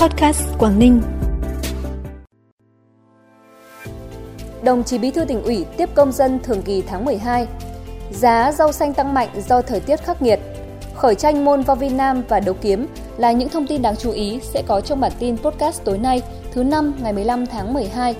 Podcast Quảng Ninh. Đồng chí Bí thư tỉnh ủy tiếp công dân thường kỳ tháng 12. Giá rau xanh tăng mạnh do thời tiết khắc nghiệt. Khởi tranh môn vào Việt Nam và đấu kiếm là những thông tin đáng chú ý sẽ có trong bản tin podcast tối nay, thứ năm ngày 15 tháng 12.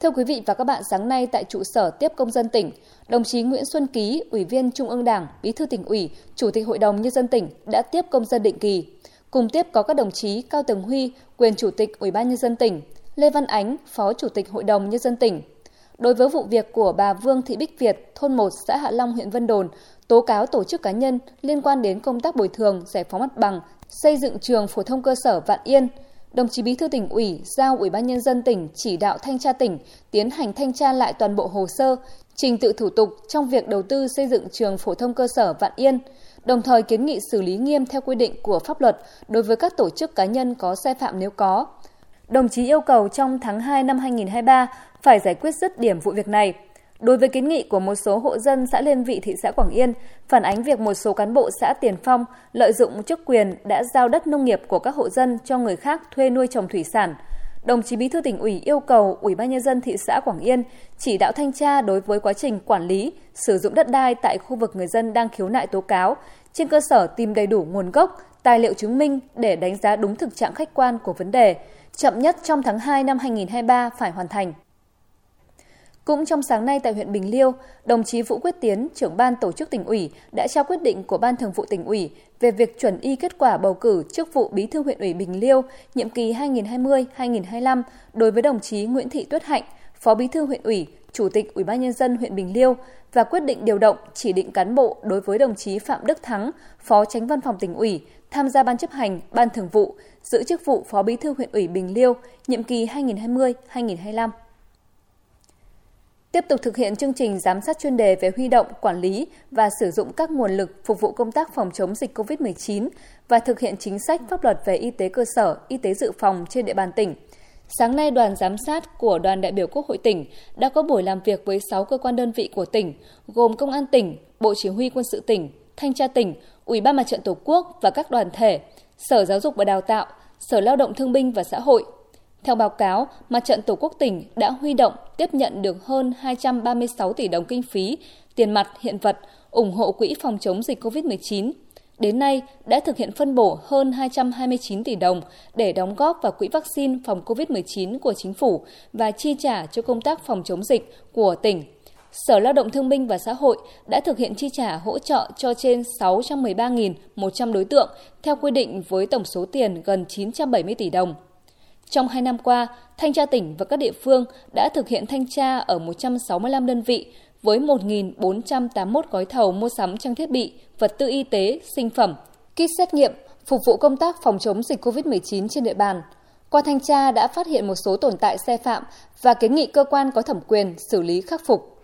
Thưa quý vị và các bạn, sáng nay tại trụ sở tiếp công dân tỉnh, đồng chí Nguyễn Xuân Ký, Ủy viên Trung ương Đảng, Bí thư tỉnh ủy, Chủ tịch Hội đồng Nhân dân tỉnh đã tiếp công dân định kỳ. Cùng tiếp có các đồng chí Cao Tường Huy, quyền Chủ tịch Ủy ban Nhân dân tỉnh, Lê Văn Ánh, Phó Chủ tịch Hội đồng Nhân dân tỉnh. Đối với vụ việc của bà Vương Thị Bích Việt, thôn 1 xã Hạ Long, huyện Vân Đồn, tố cáo tổ chức cá nhân liên quan đến công tác bồi thường, giải phóng mặt bằng, xây dựng trường phổ thông cơ sở Vạn Yên, đồng chí Bí thư tỉnh ủy giao Ủy ban nhân dân tỉnh chỉ đạo thanh tra tỉnh tiến hành thanh tra lại toàn bộ hồ sơ, trình tự thủ tục trong việc đầu tư xây dựng trường phổ thông cơ sở Vạn Yên, đồng thời kiến nghị xử lý nghiêm theo quy định của pháp luật đối với các tổ chức cá nhân có sai phạm nếu có. Đồng chí yêu cầu trong tháng 2 năm 2023 phải giải quyết dứt điểm vụ việc này. Đối với kiến nghị của một số hộ dân xã Liên Vị thị xã Quảng Yên, phản ánh việc một số cán bộ xã Tiền Phong lợi dụng chức quyền đã giao đất nông nghiệp của các hộ dân cho người khác thuê nuôi trồng thủy sản. Đồng chí Bí thư tỉnh ủy yêu cầu Ủy ban nhân dân thị xã Quảng Yên chỉ đạo thanh tra đối với quá trình quản lý, sử dụng đất đai tại khu vực người dân đang khiếu nại tố cáo, trên cơ sở tìm đầy đủ nguồn gốc, tài liệu chứng minh để đánh giá đúng thực trạng khách quan của vấn đề, chậm nhất trong tháng 2 năm 2023 phải hoàn thành. Cũng trong sáng nay tại huyện Bình Liêu, đồng chí Vũ Quyết Tiến, trưởng ban tổ chức tỉnh ủy, đã trao quyết định của Ban Thường vụ tỉnh ủy về việc chuẩn y kết quả bầu cử chức vụ Bí thư huyện ủy Bình Liêu nhiệm kỳ 2020-2025 đối với đồng chí Nguyễn Thị Tuyết Hạnh, Phó Bí thư huyện ủy, Chủ tịch Ủy ban nhân dân huyện Bình Liêu và quyết định điều động chỉ định cán bộ đối với đồng chí Phạm Đức Thắng, Phó Tránh Văn phòng tỉnh ủy, tham gia ban chấp hành, ban thường vụ, giữ chức vụ Phó Bí thư huyện ủy Bình Liêu nhiệm kỳ 2020-2025. Tiếp tục thực hiện chương trình giám sát chuyên đề về huy động, quản lý và sử dụng các nguồn lực phục vụ công tác phòng chống dịch COVID-19 và thực hiện chính sách pháp luật về y tế cơ sở, y tế dự phòng trên địa bàn tỉnh. Sáng nay, đoàn giám sát của đoàn đại biểu Quốc hội tỉnh đã có buổi làm việc với 6 cơ quan đơn vị của tỉnh, gồm Công an tỉnh, Bộ Chỉ huy quân sự tỉnh, Thanh tra tỉnh, Ủy ban Mặt trận Tổ quốc và các đoàn thể, Sở Giáo dục và Đào tạo, Sở Lao động Thương binh và Xã hội, theo báo cáo, Mặt trận Tổ quốc tỉnh đã huy động tiếp nhận được hơn 236 tỷ đồng kinh phí, tiền mặt, hiện vật, ủng hộ quỹ phòng chống dịch COVID-19. Đến nay, đã thực hiện phân bổ hơn 229 tỷ đồng để đóng góp vào quỹ vaccine phòng COVID-19 của chính phủ và chi trả cho công tác phòng chống dịch của tỉnh. Sở Lao động Thương binh và Xã hội đã thực hiện chi trả hỗ trợ cho trên 613.100 đối tượng theo quy định với tổng số tiền gần 970 tỷ đồng. Trong 2 năm qua, Thanh tra tỉnh và các địa phương đã thực hiện thanh tra ở 165 đơn vị với 1.481 gói thầu mua sắm trang thiết bị, vật tư y tế, sinh phẩm, kit xét nghiệm, phục vụ công tác phòng chống dịch COVID-19 trên địa bàn. Qua thanh tra đã phát hiện một số tồn tại sai phạm và kiến nghị cơ quan có thẩm quyền xử lý khắc phục.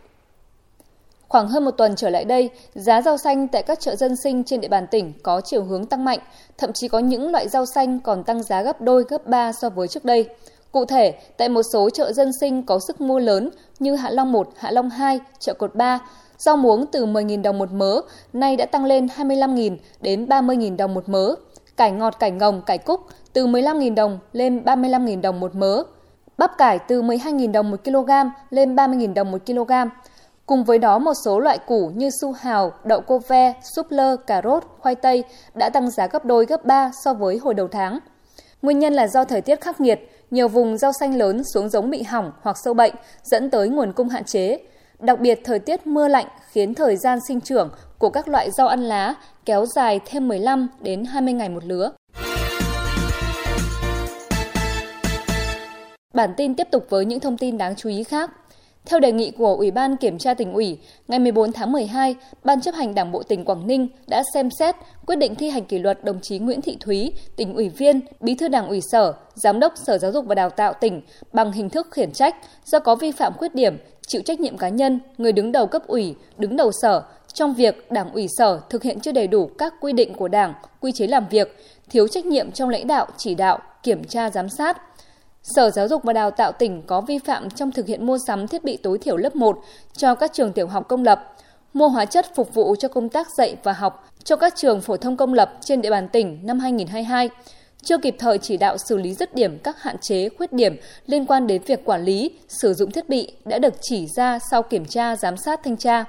Khoảng hơn một tuần trở lại đây, giá rau xanh tại các chợ dân sinh trên địa bàn tỉnh có chiều hướng tăng mạnh, thậm chí có những loại rau xanh còn tăng giá gấp đôi gấp ba so với trước đây. Cụ thể, tại một số chợ dân sinh có sức mua lớn như Hạ Long 1, Hạ Long 2, chợ Cột 3, rau muống từ 10.000 đồng một mớ, nay đã tăng lên 25.000 đến 30.000 đồng một mớ. Cải ngọt, cải ngồng, cải cúc từ 15.000 đồng lên 35.000 đồng một mớ. Bắp cải từ 12.000 đồng một kg lên 30.000 đồng một kg Cùng với đó một số loại củ như su hào, đậu cô ve, súp lơ, cà rốt, khoai tây đã tăng giá gấp đôi gấp 3 so với hồi đầu tháng. Nguyên nhân là do thời tiết khắc nghiệt, nhiều vùng rau xanh lớn xuống giống bị hỏng hoặc sâu bệnh dẫn tới nguồn cung hạn chế. Đặc biệt thời tiết mưa lạnh khiến thời gian sinh trưởng của các loại rau ăn lá kéo dài thêm 15 đến 20 ngày một lứa. Bản tin tiếp tục với những thông tin đáng chú ý khác. Theo đề nghị của Ủy ban Kiểm tra tỉnh ủy, ngày 14 tháng 12, Ban chấp hành Đảng bộ tỉnh Quảng Ninh đã xem xét quyết định thi hành kỷ luật đồng chí Nguyễn Thị Thúy, tỉnh ủy viên, bí thư Đảng ủy Sở, Giám đốc Sở Giáo dục và Đào tạo tỉnh bằng hình thức khiển trách do có vi phạm khuyết điểm, chịu trách nhiệm cá nhân, người đứng đầu cấp ủy, đứng đầu sở trong việc Đảng ủy Sở thực hiện chưa đầy đủ các quy định của Đảng, quy chế làm việc, thiếu trách nhiệm trong lãnh đạo, chỉ đạo, kiểm tra giám sát. Sở Giáo dục và Đào tạo tỉnh có vi phạm trong thực hiện mua sắm thiết bị tối thiểu lớp 1 cho các trường tiểu học công lập, mua hóa chất phục vụ cho công tác dạy và học cho các trường phổ thông công lập trên địa bàn tỉnh năm 2022, chưa kịp thời chỉ đạo xử lý dứt điểm các hạn chế, khuyết điểm liên quan đến việc quản lý, sử dụng thiết bị đã được chỉ ra sau kiểm tra, giám sát, thanh tra.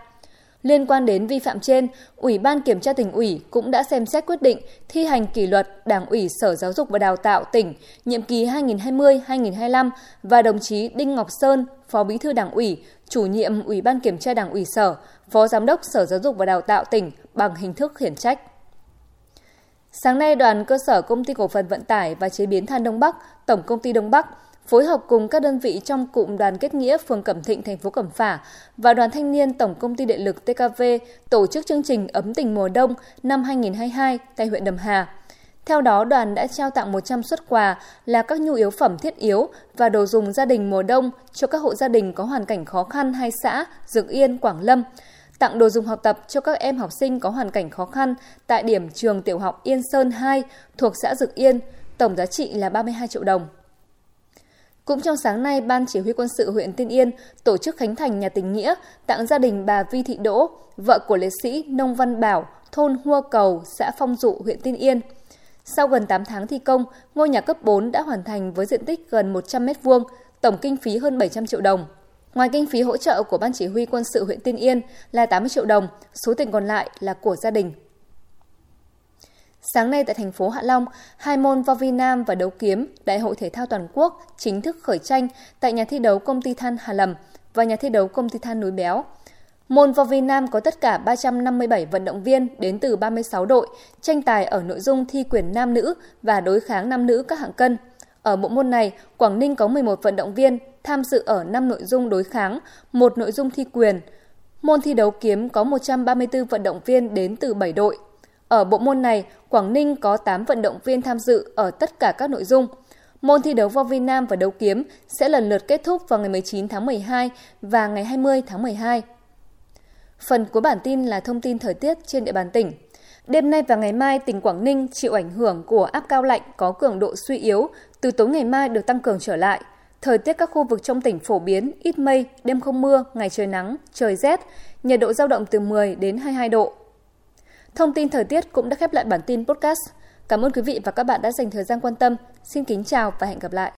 Liên quan đến vi phạm trên, Ủy ban Kiểm tra tỉnh ủy cũng đã xem xét quyết định thi hành kỷ luật Đảng ủy Sở Giáo dục và Đào tạo tỉnh nhiệm kỳ 2020-2025 và đồng chí Đinh Ngọc Sơn, Phó Bí thư Đảng ủy, chủ nhiệm Ủy ban Kiểm tra Đảng ủy Sở, Phó Giám đốc Sở Giáo dục và Đào tạo tỉnh bằng hình thức khiển trách. Sáng nay, đoàn cơ sở Công ty Cổ phần Vận tải và Chế biến Than Đông Bắc, Tổng Công ty Đông Bắc phối hợp cùng các đơn vị trong cụm đoàn kết nghĩa phường Cẩm Thịnh, thành phố Cẩm Phả và đoàn thanh niên Tổng công ty điện lực TKV tổ chức chương trình ấm tình mùa đông năm 2022 tại huyện Đầm Hà. Theo đó, đoàn đã trao tặng 100 xuất quà là các nhu yếu phẩm thiết yếu và đồ dùng gia đình mùa đông cho các hộ gia đình có hoàn cảnh khó khăn hai xã Dược Yên, Quảng Lâm, tặng đồ dùng học tập cho các em học sinh có hoàn cảnh khó khăn tại điểm trường tiểu học Yên Sơn 2 thuộc xã Dực Yên, tổng giá trị là 32 triệu đồng. Cũng trong sáng nay, Ban Chỉ huy quân sự huyện Tiên Yên tổ chức khánh thành nhà tình nghĩa tặng gia đình bà Vi Thị Đỗ, vợ của liệt sĩ Nông Văn Bảo, thôn Hua Cầu, xã Phong Dụ, huyện Tiên Yên. Sau gần 8 tháng thi công, ngôi nhà cấp 4 đã hoàn thành với diện tích gần 100 m2, tổng kinh phí hơn 700 triệu đồng. Ngoài kinh phí hỗ trợ của Ban Chỉ huy quân sự huyện Tiên Yên là 80 triệu đồng, số tiền còn lại là của gia đình. Sáng nay tại thành phố Hạ Long, hai môn võ vi nam và đấu kiếm Đại hội thể thao toàn quốc chính thức khởi tranh tại nhà thi đấu công ty than Hà Lầm và nhà thi đấu công ty than Núi Béo. Môn võ vi nam có tất cả 357 vận động viên đến từ 36 đội, tranh tài ở nội dung thi quyền nam nữ và đối kháng nam nữ các hạng cân. Ở bộ môn này, Quảng Ninh có 11 vận động viên tham dự ở 5 nội dung đối kháng, một nội dung thi quyền. Môn thi đấu kiếm có 134 vận động viên đến từ 7 đội. Ở bộ môn này, Quảng Ninh có 8 vận động viên tham dự ở tất cả các nội dung. Môn thi đấu vo vi nam và đấu kiếm sẽ lần lượt kết thúc vào ngày 19 tháng 12 và ngày 20 tháng 12. Phần cuối bản tin là thông tin thời tiết trên địa bàn tỉnh. Đêm nay và ngày mai, tỉnh Quảng Ninh chịu ảnh hưởng của áp cao lạnh có cường độ suy yếu, từ tối ngày mai được tăng cường trở lại. Thời tiết các khu vực trong tỉnh phổ biến, ít mây, đêm không mưa, ngày trời nắng, trời rét, nhiệt độ giao động từ 10 đến 22 độ. Thông tin thời tiết cũng đã khép lại bản tin podcast. Cảm ơn quý vị và các bạn đã dành thời gian quan tâm. Xin kính chào và hẹn gặp lại.